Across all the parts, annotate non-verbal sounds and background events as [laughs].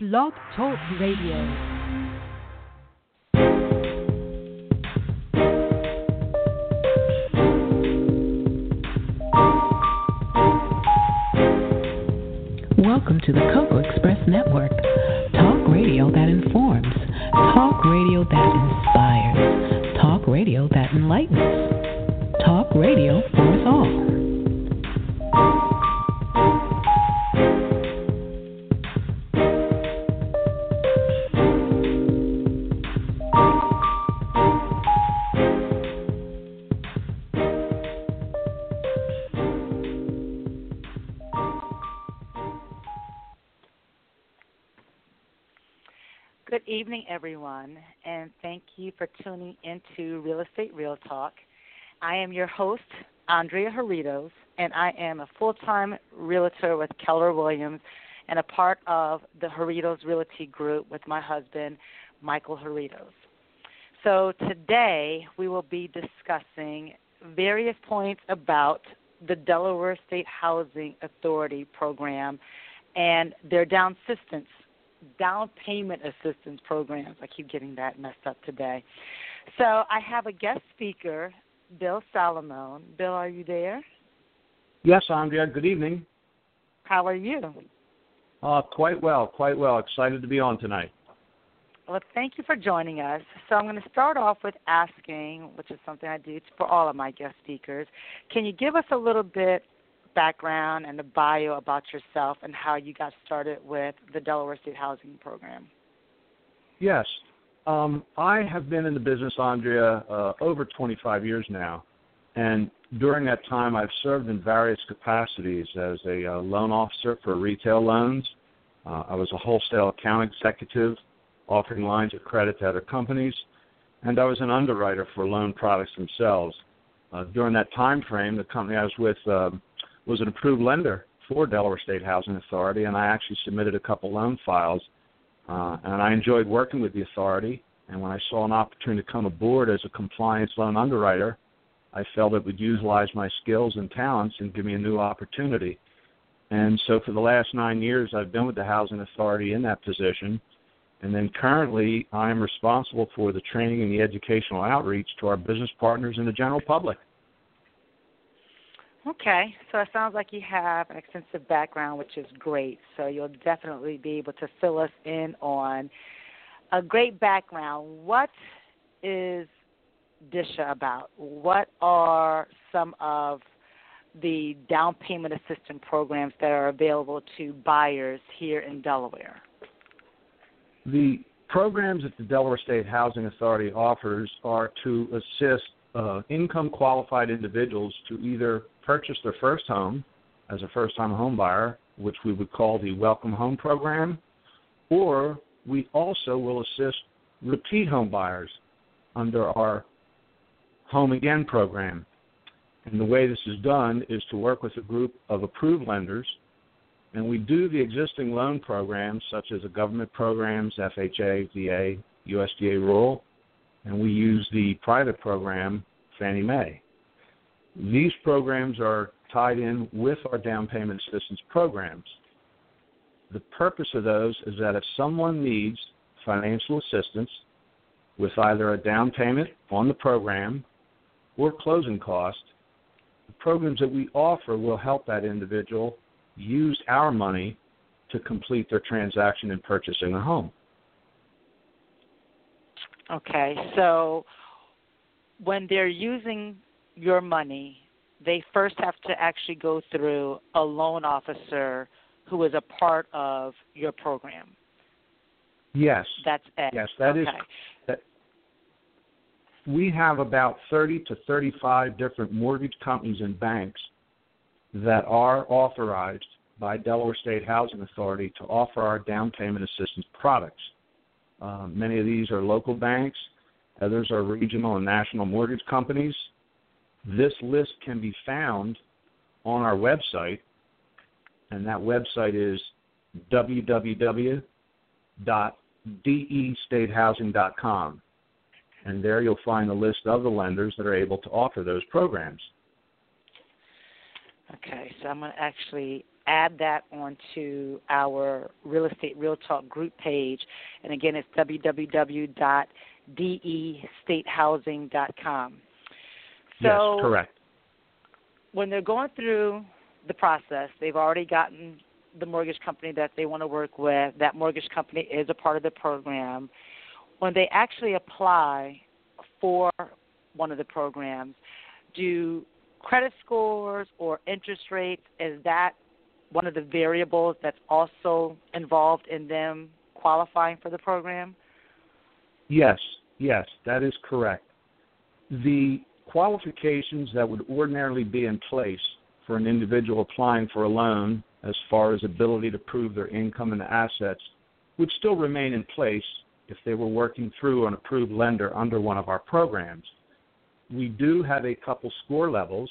Blog Talk Radio. Welcome to the Cocoa Express Network. Talk radio that informs. Talk radio that inspires. Talk radio that enlightens. For tuning into Real Estate Real Talk. I am your host, Andrea Haritos, and I am a full time realtor with Keller Williams and a part of the Haritos Realty Group with my husband, Michael Haritos. So today we will be discussing various points about the Delaware State Housing Authority program and their down assistance down payment assistance programs. I keep getting that messed up today. So I have a guest speaker, Bill Salamone. Bill, are you there? Yes, Andrea. Good evening. How are you? Uh, quite well, quite well. Excited to be on tonight. Well, thank you for joining us. So I'm going to start off with asking, which is something I do for all of my guest speakers. Can you give us a little bit background and a bio about yourself and how you got started with the Delaware State Housing Program? Yes. Um, I have been in the business, Andrea, uh, over 25 years now. And during that time, I've served in various capacities as a uh, loan officer for retail loans. Uh, I was a wholesale account executive offering lines of credit to other companies. And I was an underwriter for loan products themselves. Uh, during that time frame, the company I was with uh, was an approved lender for Delaware State Housing Authority, and I actually submitted a couple loan files. Uh, and I enjoyed working with the authority. And when I saw an opportunity to come aboard as a compliance loan underwriter, I felt it would utilize my skills and talents and give me a new opportunity. And so for the last nine years, I've been with the Housing Authority in that position. And then currently, I am responsible for the training and the educational outreach to our business partners and the general public. Okay, so it sounds like you have an extensive background, which is great. So you'll definitely be able to fill us in on a great background. What is DSHA about? What are some of the down payment assistance programs that are available to buyers here in Delaware? The programs that the Delaware State Housing Authority offers are to assist uh, income qualified individuals to either purchase their first home as a first time home buyer, which we would call the Welcome Home Program, or we also will assist repeat home buyers under our Home Again program. And the way this is done is to work with a group of approved lenders, and we do the existing loan programs such as the government programs, FHA, VA, USDA Rural, and we use the private program, Fannie Mae. These programs are tied in with our down payment assistance programs. The purpose of those is that if someone needs financial assistance with either a down payment on the program or closing cost, the programs that we offer will help that individual use our money to complete their transaction in purchasing a home. Okay, so when they're using your money, they first have to actually go through a loan officer who is a part of your program. Yes. That's it. Yes, that okay. is. That we have about 30 to 35 different mortgage companies and banks that are authorized by Delaware State Housing Authority to offer our down payment assistance products. Uh, many of these are local banks, others are regional and national mortgage companies. This list can be found on our website, and that website is www.destatehousing.com. And there you'll find the list of the lenders that are able to offer those programs. Okay, so I'm going to actually add that onto our Real Estate Real Talk group page. And again, it's www.destatehousing.com. So yes, correct. When they're going through the process, they've already gotten the mortgage company that they want to work with. That mortgage company is a part of the program. When they actually apply for one of the programs, do credit scores or interest rates is that one of the variables that's also involved in them qualifying for the program? Yes, yes, that is correct. The qualifications that would ordinarily be in place for an individual applying for a loan as far as ability to prove their income and assets would still remain in place if they were working through an approved lender under one of our programs. We do have a couple score levels,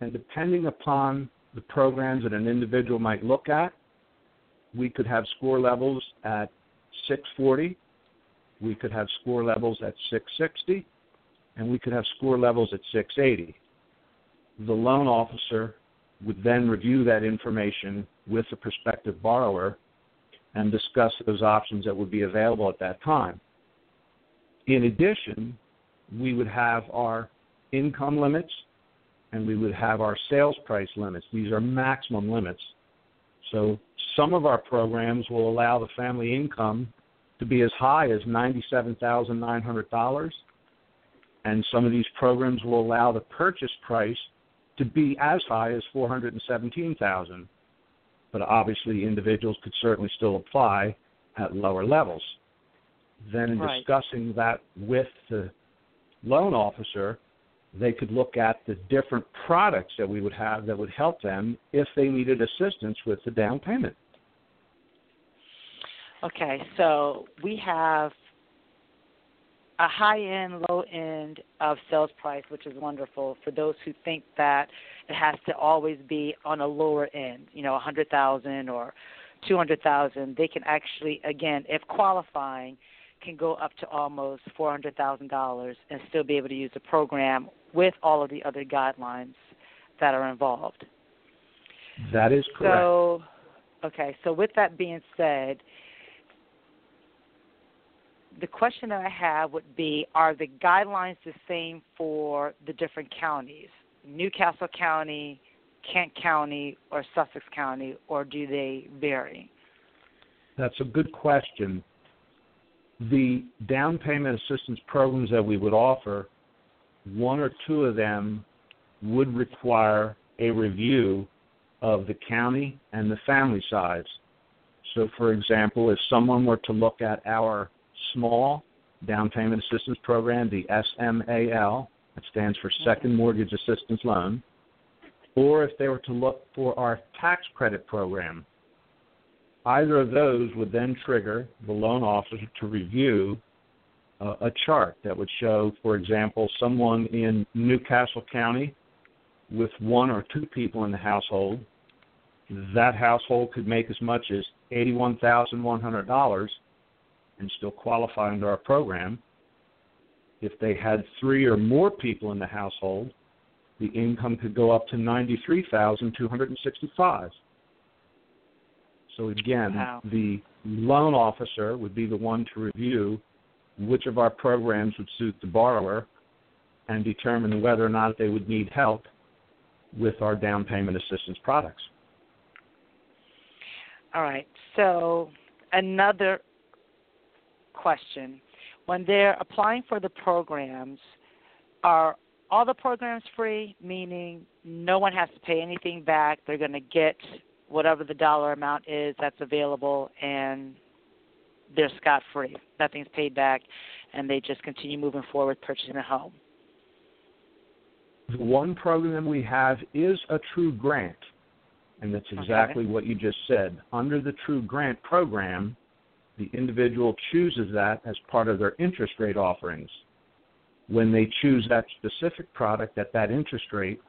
and depending upon the programs that an individual might look at, we could have score levels at 640, we could have score levels at 660, and we could have score levels at 680. The loan officer would then review that information with the prospective borrower and discuss those options that would be available at that time. In addition, we would have our income limits and we would have our sales price limits. These are maximum limits. So some of our programs will allow the family income to be as high as $97,900 and some of these programs will allow the purchase price to be as high as 417,000. But obviously individuals could certainly still apply at lower levels. Then in right. discussing that with the loan officer, they could look at the different products that we would have that would help them if they needed assistance with the down payment. Okay, so we have a high end, low end of sales price, which is wonderful for those who think that it has to always be on a lower end, you know, a hundred thousand or two hundred thousand. They can actually, again, if qualifying, can go up to almost four hundred thousand dollars and still be able to use the program with all of the other guidelines that are involved. That is correct. So, okay. So with that being said, the question that I have would be: Are the guidelines the same for the different counties, New Castle County, Kent County, or Sussex County, or do they vary? That's a good question the down payment assistance programs that we would offer, one or two of them would require a review of the county and the family size. So, for example, if someone were to look at our small down payment assistance program, the SMAL, that stands for Second Mortgage Assistance Loan, or if they were to look for our tax credit program, Either of those would then trigger the loan officer to review uh, a chart that would show, for example, someone in New Castle County with one or two people in the household. That household could make as much as $81,100 and still qualify under our program. If they had three or more people in the household, the income could go up to 93,265. So again, wow. the loan officer would be the one to review which of our programs would suit the borrower and determine whether or not they would need help with our down payment assistance products. All right. So another question. When they're applying for the programs, are all the programs free, meaning no one has to pay anything back? They're going to get whatever the dollar amount is that's available, and they're scot free. Nothing's paid back, and they just continue moving forward purchasing a home. The one program we have is a true grant, and that's exactly okay. what you just said. Under the true grant program, the individual chooses that as part of their interest rate offerings. When they choose that specific product at that interest rate,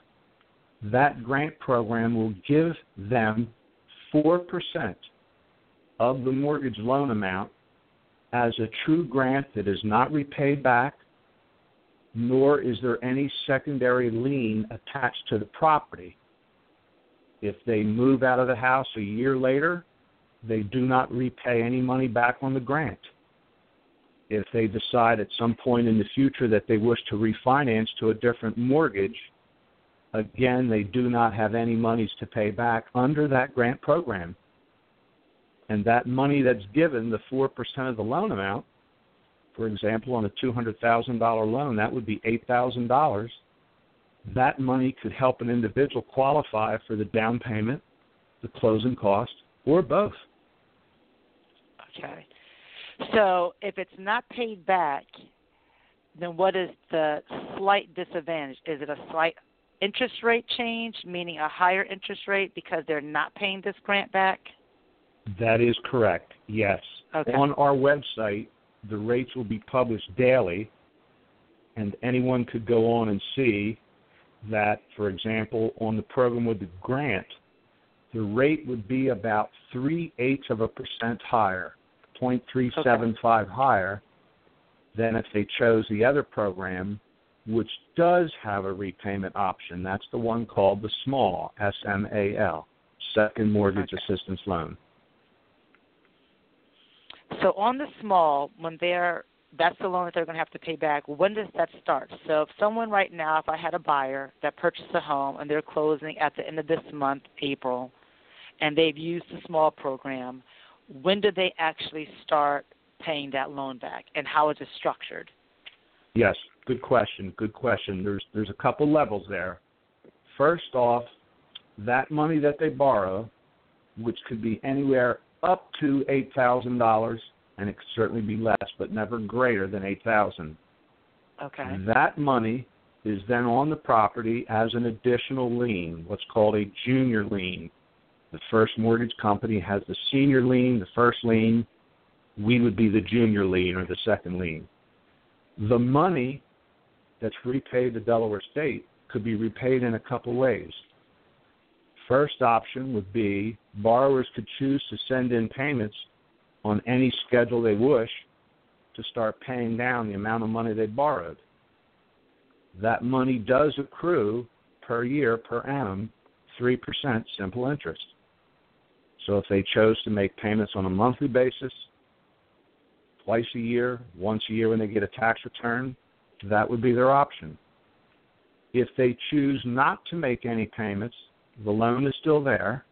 that grant program will give them 4% of the mortgage loan amount as a true grant that is not repaid back, nor is there any secondary lien attached to the property. If they move out of the house a year later, they do not repay any money back on the grant. If they decide at some point in the future that they wish to refinance to a different mortgage, again, they do not have any monies to pay back under that grant program. And that money that's given, the 4% of the loan amount, for example, on a $200,000 loan, that would be $8,000. That money could help an individual qualify for the down payment, the closing cost, or both. Okay. So if it's not paid back, then what is the slight disadvantage? Is it a slight interest rate change, meaning a higher interest rate because they're not paying this grant back? That is correct, yes. Okay. On our website, the rates will be published daily, and anyone could go on and see that, for example, on the program with the grant, the rate would be about three eighths of a percent higher, 0.375 okay. higher than if they chose the other program, which does have a repayment option. That's the one called the SMAL, S M A L, Second Mortgage okay. Assistance Loan. So on the SMAL, when they're that's the loan that they're going to have to pay back. When does that start? So if someone right now, if I had a buyer that purchased a home and they're closing at the end of this month, April, and they've used the SMAL program, when do they actually start paying that loan back, and how is it structured? Yes, good question. Good question. There's there's a couple levels there. First off, that money that they borrow, which could be anywhere up to eight thousand dollars, and it could certainly be less, but never greater than eight thousand. Okay. That money is then on the property as an additional lien, what's called a junior lien. The first mortgage company has the senior lien, the first lien. We would be the junior lien or the second lien. The money that's repaid to Delaware State could be repaid in a couple ways. First option would be borrowers could choose to send in payments on any schedule they wish to start paying down the amount of money they borrowed. That money does accrue per year, per annum, 3% simple interest. So if they chose to make payments on a monthly basis, twice a year, once a year when they get a tax return, that would be their option. If they choose not to make any payments, the loan is still there.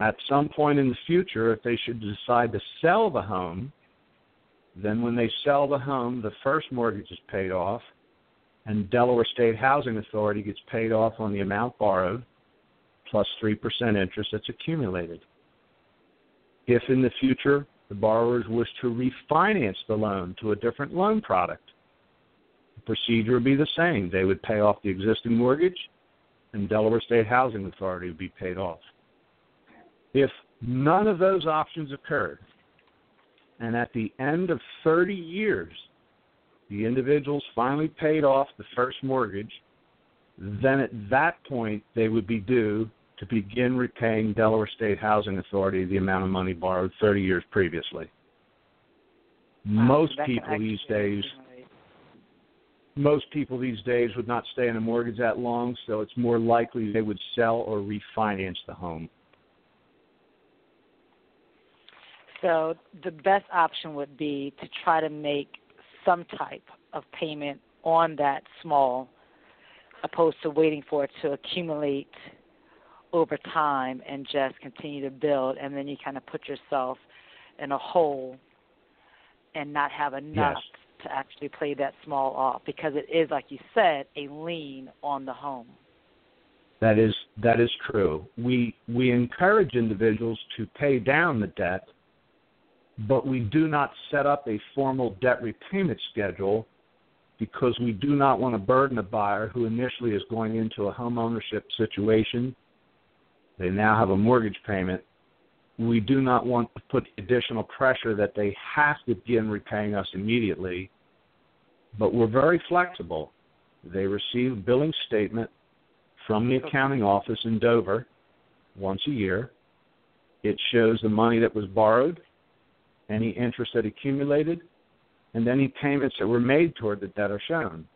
At some point in the future, if they should decide to sell the home, then when they sell the home, the first mortgage is paid off, and Delaware State Housing Authority gets paid off on the amount borrowed plus 3% interest that's accumulated. If in the future the borrowers wish to refinance the loan to a different loan product, the procedure would be the same. They would pay off the existing mortgage and Delaware State Housing Authority would be paid off. If none of those options occurred, and at the end of 30 years, the individuals finally paid off the first mortgage, then at that point they would be due to begin repaying Delaware State Housing Authority the amount of money borrowed 30 years previously. Wow, Most people these days most people these days would not stay in a mortgage that long, so it's more likely they would sell or refinance the home. So the best option would be to try to make some type of payment on that SMAL opposed to waiting for it to accumulate over time and just continue to build and then you kind of put yourself in a hole and not have enough yes to actually play that SMAL off because it is, like you said, a lien on the home. That is that is true. We we encourage individuals to pay down the debt, but we do not set up a formal debt repayment schedule because we do not want to burden a buyer who initially is going into a home ownership situation. They now have a mortgage payment we do not want to put additional pressure that they have to begin repaying us immediately, but we're very flexible. They receive a billing statement from the accounting office in Dover once a year. It shows the money that was borrowed, any interest that accumulated, and any payments that were made toward the debt are shown.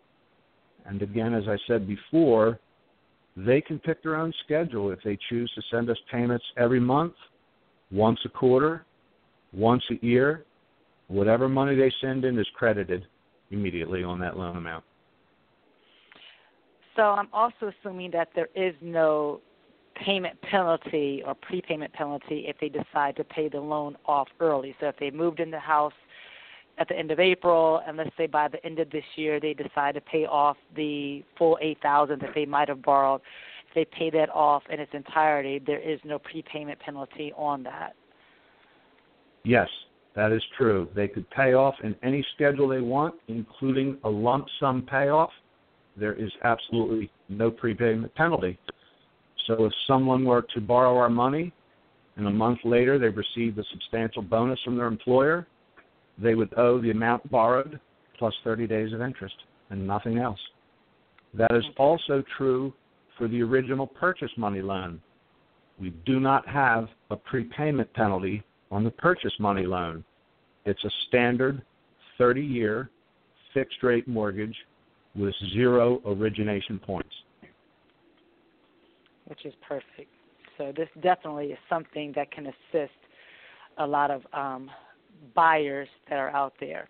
And again, as I said before, They can pick their own schedule if they choose to send us payments every month, once a quarter, once a year. Whatever money they send in is credited immediately on that loan amount. So I'm also assuming that there is no payment penalty or prepayment penalty if they decide to pay the loan off early. So if they moved in the house at the end of April, and let's say by the end of this year they decide to pay off the full eight thousand that they might have borrowed, if they pay that off in its entirety, there is no prepayment penalty on that. Yes, that is true. They could pay off in any schedule they want, including a lump sum payoff. There is absolutely no prepayment penalty. So if someone were to borrow our money and a month later they received a substantial bonus from their employer, they would owe the amount borrowed plus 30 days of interest and nothing else. That is also true for the original purchase money loan. We do not have a prepayment penalty on the purchase money loan. It's a standard 30 year fixed rate mortgage with zero origination points. Which is perfect. So, this definitely is something that can assist a lot of um, buyers that are out there.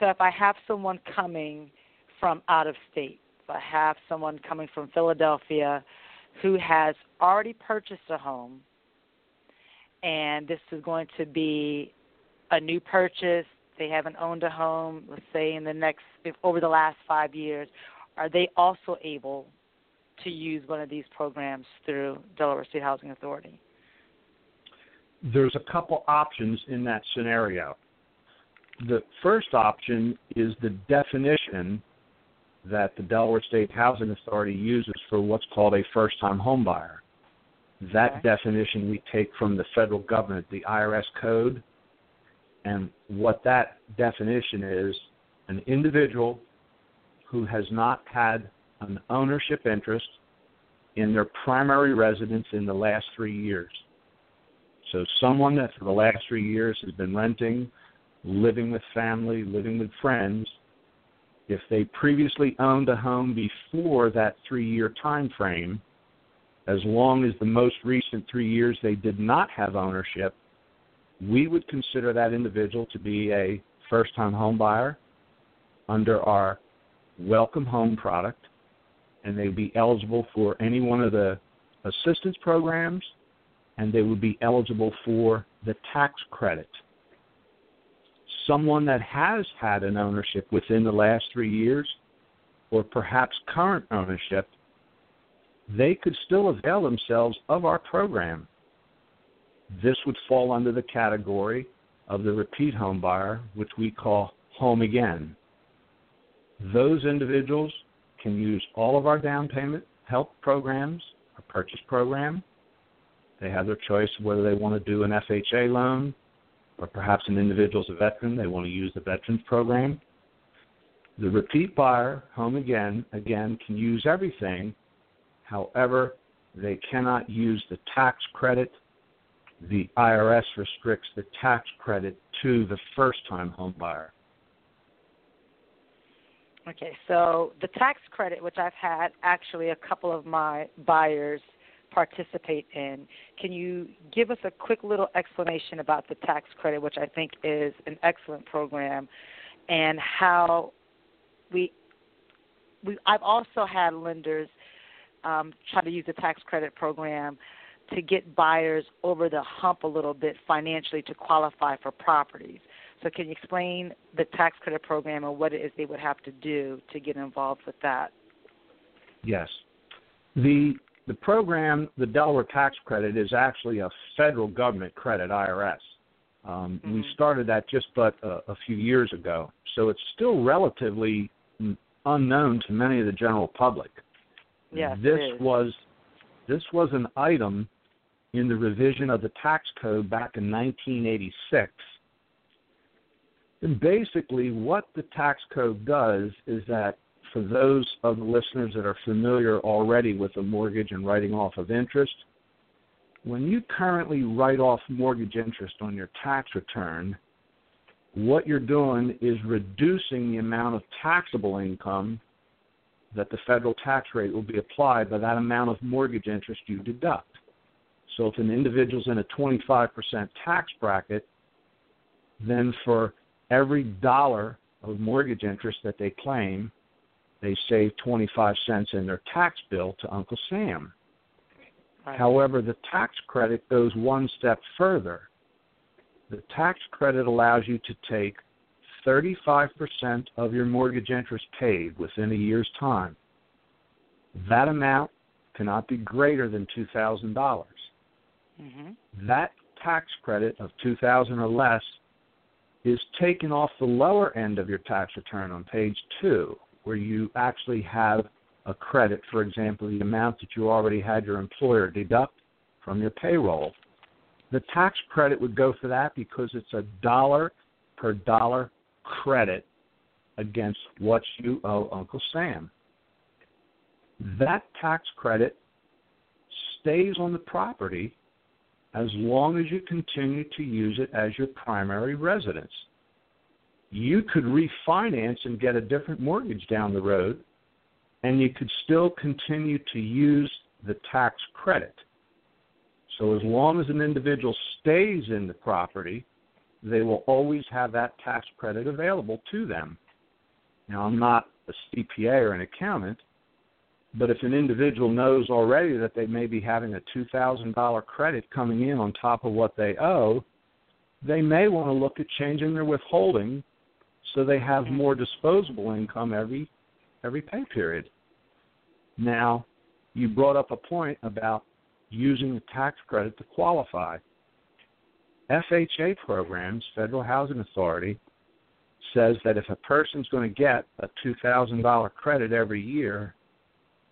So if I have someone coming from out of state, if I have someone coming from Philadelphia who has already purchased a home and this is going to be a new purchase, they haven't owned a home, let's say in the next over the last 5 years, are they also able to use one of these programs through Delaware State Housing Authority? There's a couple options in that scenario. The first option is the definition that the Delaware State Housing Authority uses for what's called a first time homebuyer. That okay. definition we take from the federal government, the IRS code. And what that definition is an individual who has not had an ownership interest in their primary residence in the last three years. So someone that for the last three years has been renting, living with family, living with friends, if they previously owned a home before that three-year time frame, as long as the most recent three years they did not have ownership, we would consider that individual to be a first-time home buyer under our welcome home product, and they'd be eligible for any one of the assistance programs and they would be eligible for the tax credit. Someone that has had an ownership within the last three years, or perhaps current ownership, they could still avail themselves of our program. This would fall under the category of the repeat home buyer, which we call home again. Those individuals can use all of our down payment help programs, our purchase program, they have their choice whether they want to do an FHA loan or perhaps an individual's a veteran, they want to use the veterans program. The repeat buyer, home again, again can use everything. However, they cannot use the tax credit. The IRS restricts the tax credit to the first time home buyer. Okay, so the tax credit, which I've had actually a couple of my buyers participate in. Can you give us a quick little explanation about the tax credit, which I think is an excellent program, and how we we I've also had lenders um, try to use the tax credit program to get buyers over the hump a little bit financially to qualify for properties. So can you explain the tax credit program and what it is they would have to do to get involved with that? Yes. The the program, the Delaware tax credit, is actually a federal government credit, IRS. Um, mm-hmm. We started that just but a, a few years ago, so it's still relatively unknown to many of the general public. Yes, this was this was an item in the revision of the tax code back in 1986. And basically, what the tax code does is that for those of the listeners that are familiar already with a mortgage and writing off of interest, when you currently write off mortgage interest on your tax return, what you're doing is reducing the amount of taxable income that the federal tax rate will be applied by that amount of mortgage interest you deduct. So if an individual's in a 25% tax bracket, then for every dollar of mortgage interest that they claim, they save 25 cents in their tax bill to Uncle Sam. Right. However, the tax credit goes one step further. The tax credit allows you to take 35% of your mortgage interest paid within a year's time. That amount cannot be greater than $2,000. dollars Mm-hmm. That tax credit of 2000 or less is taken off the lower end of your tax return on page 2 where you actually have a credit, for example, the amount that you already had your employer deduct from your payroll. The tax credit would go for that because it's a dollar per dollar credit against what you owe Uncle Sam. That tax credit stays on the property as long as you continue to use it as your primary residence. You could refinance and get a different mortgage down the road, and you could still continue to use the tax credit. So, as long as an individual stays in the property, they will always have that tax credit available to them. Now, I'm not a CPA or an accountant, but if an individual knows already that they may be having a $2,000 credit coming in on top of what they owe, they may want to look at changing their withholding so they have mm-hmm. more disposable income every every pay period. Now, you brought up a point about using the tax credit to qualify. FHA programs, Federal Housing Authority, says that if a person's going to get a $2,000 credit every year,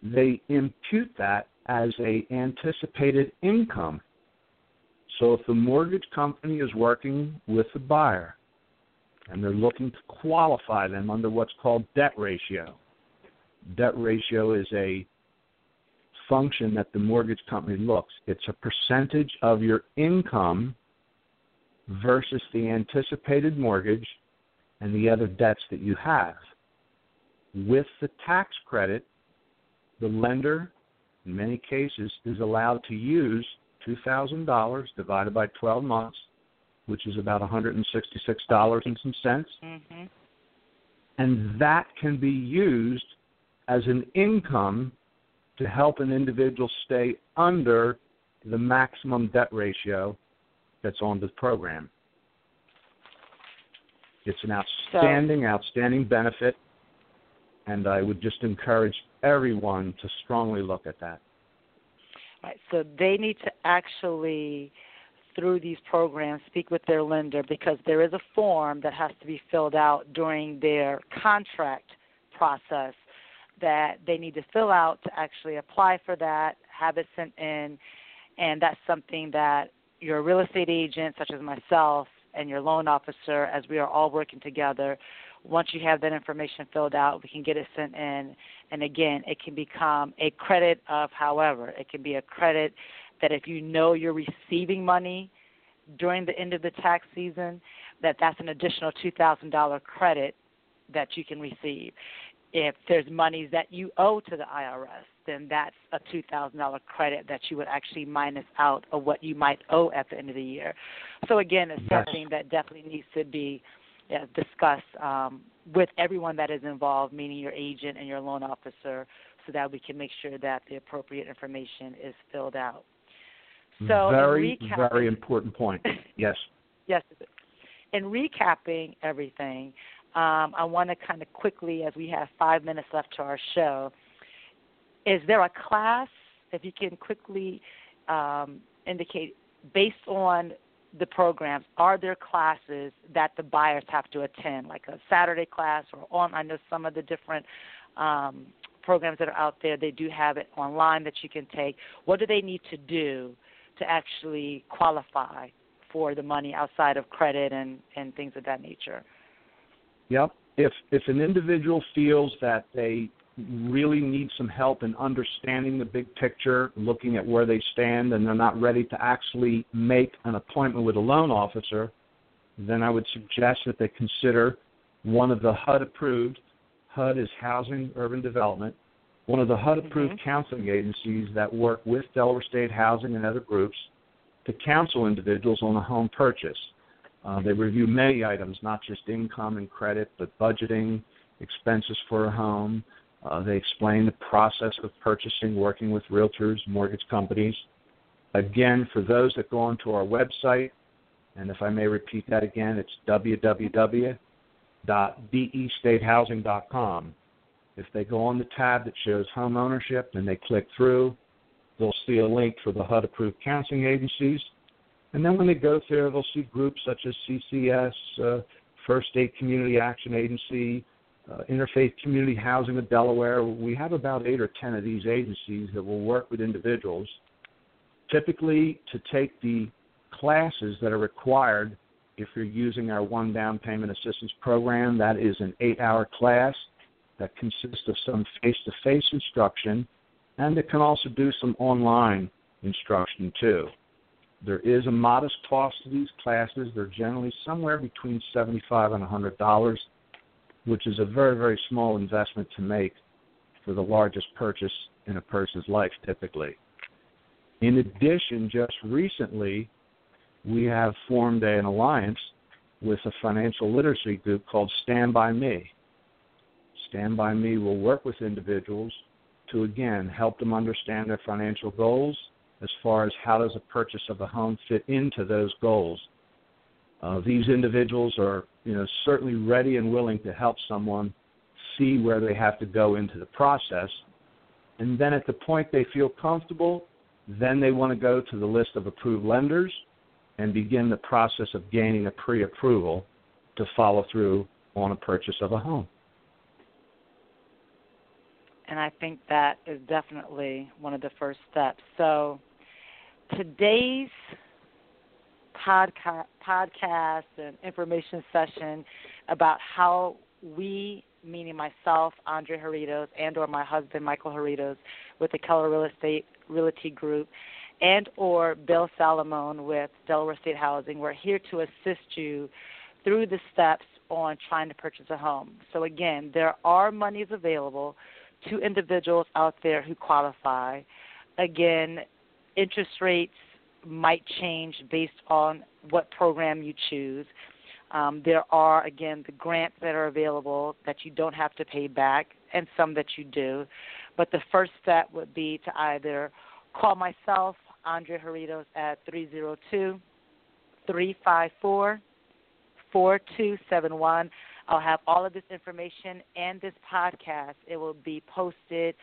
they impute that as a anticipated income. So if the mortgage company is working with the buyer and they're looking to qualify them under what's called debt ratio. Debt ratio is a function that the mortgage company looks. It's a percentage of your income versus the anticipated mortgage and the other debts that you have. With the tax credit, the lender, in many cases, is allowed to use $2,000 divided by 12 months, which is about $166 and some cents. Mm-hmm. And that can be used as an income to help an individual stay under the maximum debt ratio that's on the program. It's an outstanding, outstanding benefit, and I would just encourage everyone to strongly look at that. Right. So they need to actually, through these programs, speak with their lender because there is a form that has to be filled out during their contract process that they need to fill out to actually apply for that, have it sent in, and that's something that your real estate agent, such as myself, and your loan officer, as we are all working together, once you have that information filled out, we can get it sent in. And again, it can become a credit of however. It can be a credit that if you know you're receiving money during the end of the tax season, that that's an additional $2,000 credit that you can receive. If there's monies that you owe to the IRS, then that's a $2,000 credit that you would actually minus out of what you might owe at the end of the year. So again, it's Yes. something that definitely needs to be yeah, discussed um, with everyone that is involved, meaning your agent and your loan officer, so that we can make sure that the appropriate information is filled out. So very, very important point. [laughs] Yes. Yes. In recapping everything, um, I want to kind of quickly, as we have five minutes left to our show, is there a class, if you can quickly um, indicate, based on the programs, are there classes that the buyers have to attend, like a Saturday class or on? I know some of the different um, programs that are out there, they do have it online that you can take. What do they need to do to actually qualify for the money outside of credit and, and things of that nature? Yep. If if an individual feels that they really need some help in understanding the big picture, looking at where they stand, and they're not ready to actually make an appointment with a loan officer, then I would suggest that they consider one of the HUD approved, HUD is Housing Urban Development, one of the HUD approved Mhm. counseling agencies that work with Delaware State Housing and other groups to counsel individuals on a home purchase. Uh, they review many items, not just income and credit, but budgeting, expenses for a home. Uh, they explain the process of purchasing, working with realtors, mortgage companies. Again, for those that go onto our website, and if I may repeat that again, it's www.destatehousing.com. If they go on the tab that shows home ownership and they click through, they'll see a link for the HUD approved counseling agencies. And then when they go there, they'll see groups such as CCS, uh, First State Community Action Agency, uh, Interfaith Community Housing of Delaware. We have about eight or ten of these agencies that will work with individuals, typically to take the classes that are required if you're using our one down payment assistance program. That is an eight hour class that consists of some face to face instruction, and it can also do some online instruction too. There is a modest cost to these classes. They're generally somewhere between 75 and hundred dollars, which is a very, very small investment to make for the largest purchase in a person's life, typically. In addition, just recently, we have formed an alliance with a financial literacy group called Stand By Me. Stand By Me will work with individuals to, again, help them understand their financial goals as far as how does a purchase of a home fit into those goals. Uh, these individuals are, you know, certainly ready and willing to help someone see where they have to go into the process, and then at the point they feel comfortable, then they want to go to the list of approved lenders and begin the process of gaining a pre-approval to follow through on a purchase of a home. And I think that is definitely one of the first steps. So today's podca- podcast and information session about how we, meaning myself, Andrea Haritos, and or my husband, Michael Haritos, with the Keller Real Estate Realty Group, and or Bill Salamone with Delaware State Housing, we're here to assist you through the steps on trying to purchase a home. So again, there are monies available to individuals out there who qualify. Again, interest rates might change based on what program you choose. Um, there are, again, the grants that are available that you don't have to pay back, and some that you do. But the first step would be to either call myself, Andrea Haritos, at 302 354 4271. I'll have all of this information and this podcast. It will be posted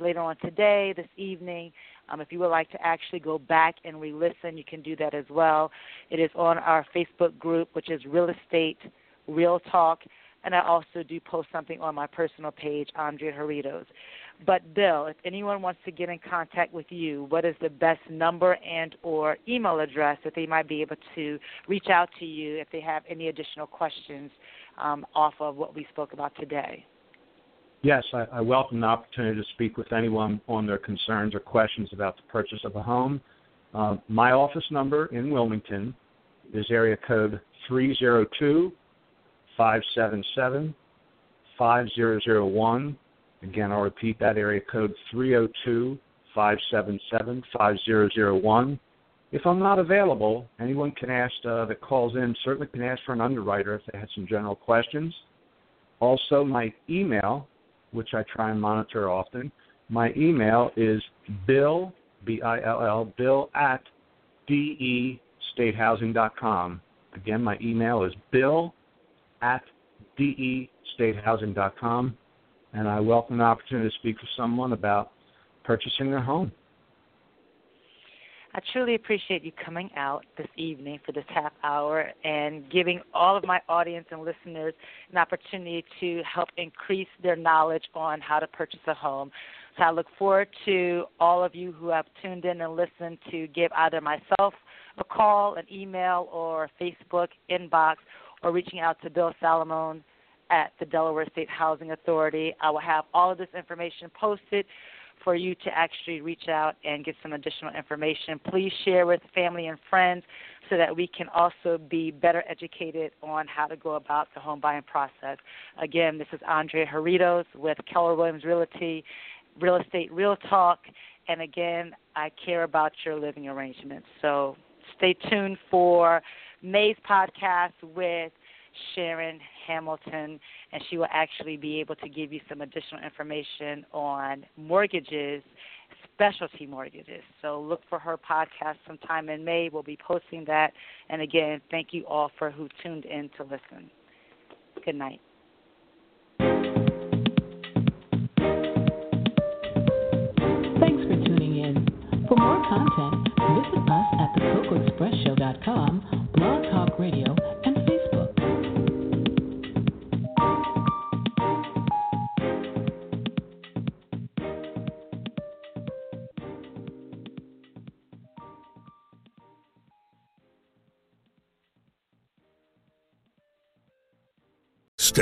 later on today, this evening. Um, if you would like to actually go back and re listen, you can do that as well. It is on our Facebook group, which is Real Estate Real Talk. And I also do post something on my personal page, Andrea Haritos. But Bill, if anyone wants to get in contact with you, what is the best number and or email address that they might be able to reach out to you if they have any additional questions um, off of what we spoke about today? Yes, I, I welcome the opportunity to speak with anyone on their concerns or questions about the purchase of a home. Uh, my office number in Wilmington is area code 302 577 5001. Again, I'll repeat that area code 302 577 5001. If I'm not available, anyone can ask uh, that calls in certainly can ask for an underwriter if they had some general questions. Also, my email, which I try and monitor often, my email is bill, B I L L, bill at D E destatehousing.com. Again, my email is bill at destatehousing.com, and I welcome the opportunity to speak with someone about purchasing their home. I truly appreciate you coming out this evening for this half hour and giving all of my audience and listeners an opportunity to help increase their knowledge on how to purchase a home. So I look forward to all of you who have tuned in and listened to give either myself a call, an email, or Facebook inbox, or reaching out to Bill Salamone at the Delaware State Housing Authority. I will have all of this information posted for you to actually reach out and get some additional information. Please share with family and friends so that we can also be better educated on how to go about the home buying process. Again, this is Andrea Haritos with Keller Williams Realty, Real Estate Real Talk. And again, I care about your living arrangements. So stay tuned for May's podcast with Sharon Hamilton, and she will actually be able to give you some additional information on mortgages, specialty mortgages. So look for her podcast sometime in May. We'll be posting that. And again, thank you all for who tuned in to listen. Good night.